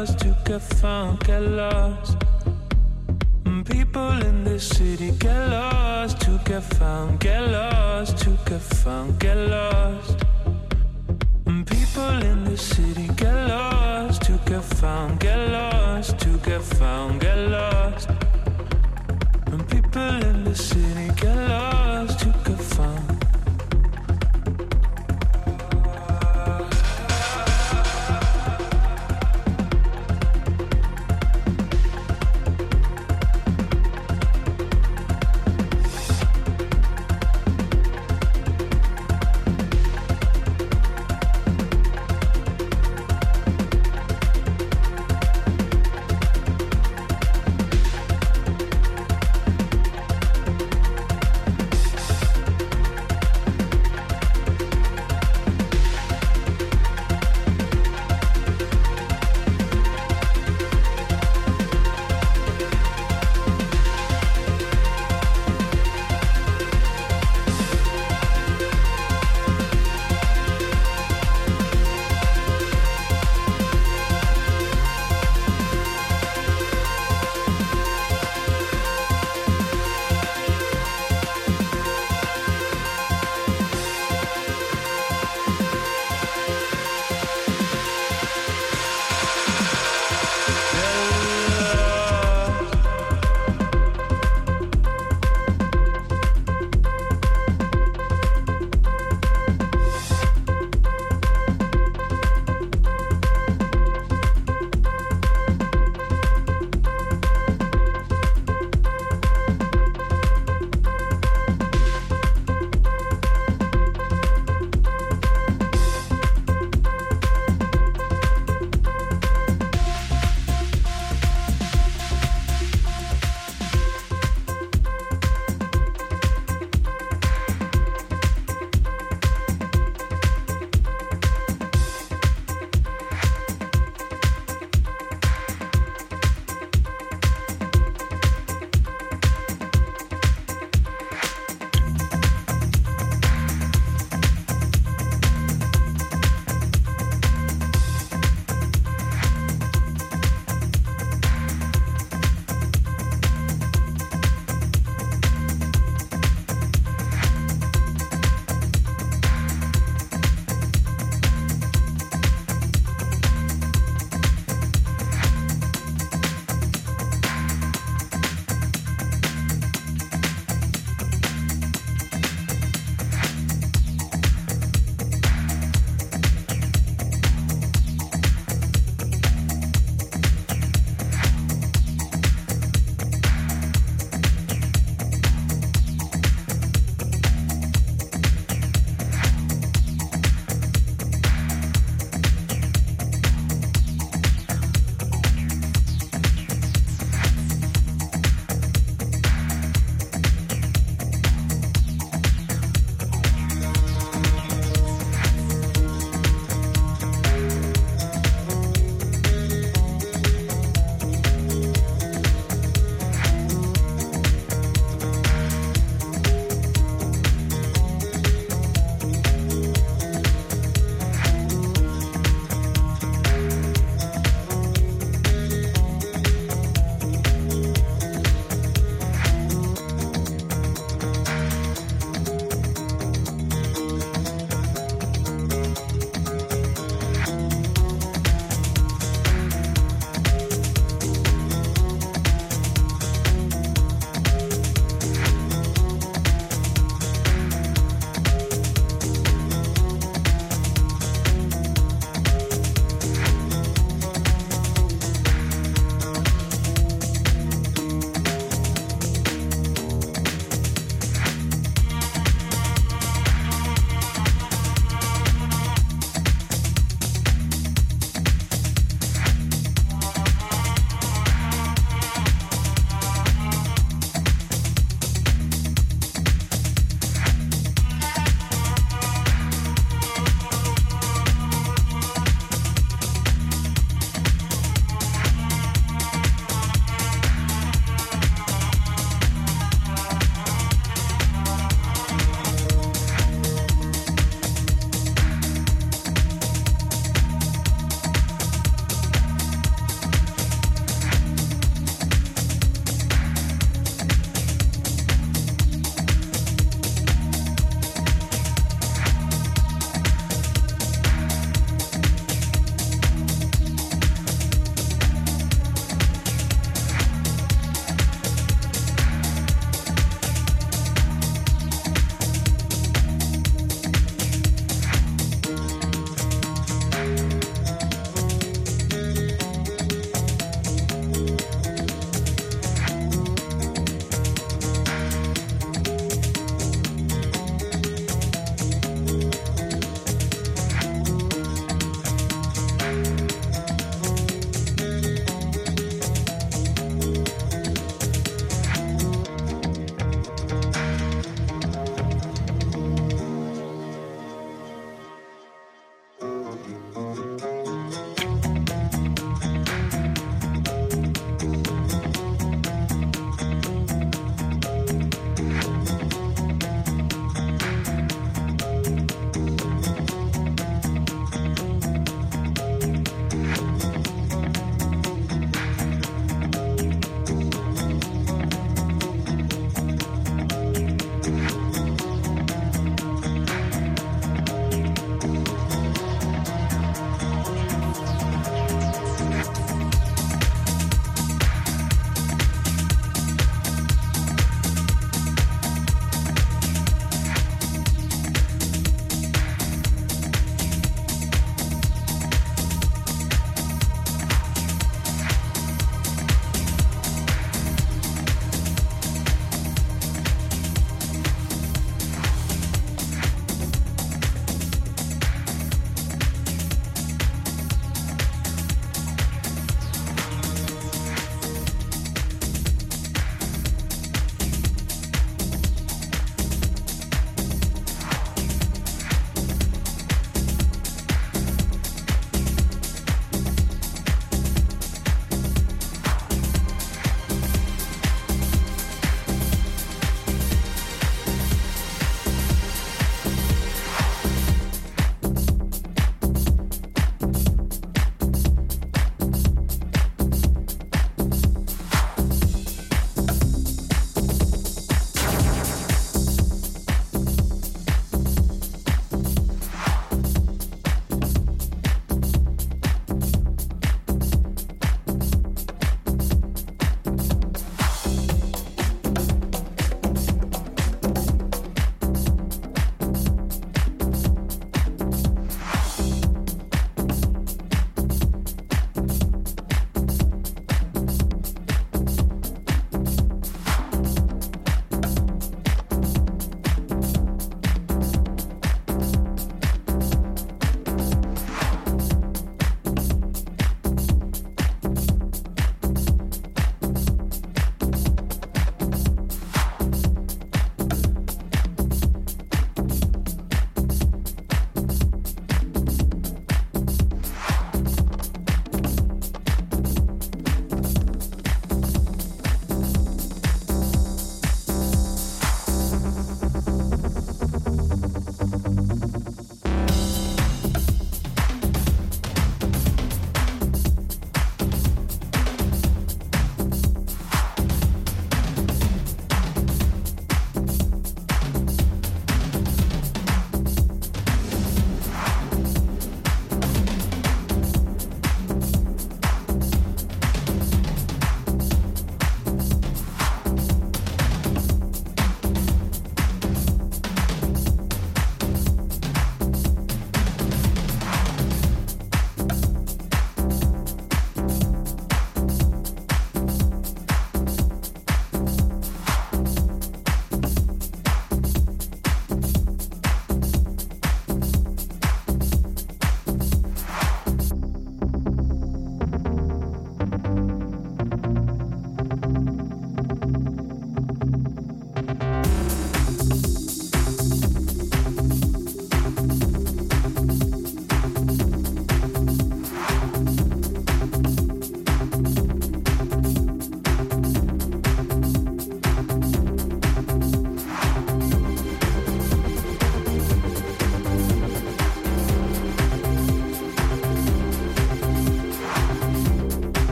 lost, to get found, get lost. People in this city get lost, to get found, get lost, to get found, get lost. People in this city get lost, to get found, get lost, to get found, get lost. People in the city get lost, to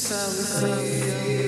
That's how we.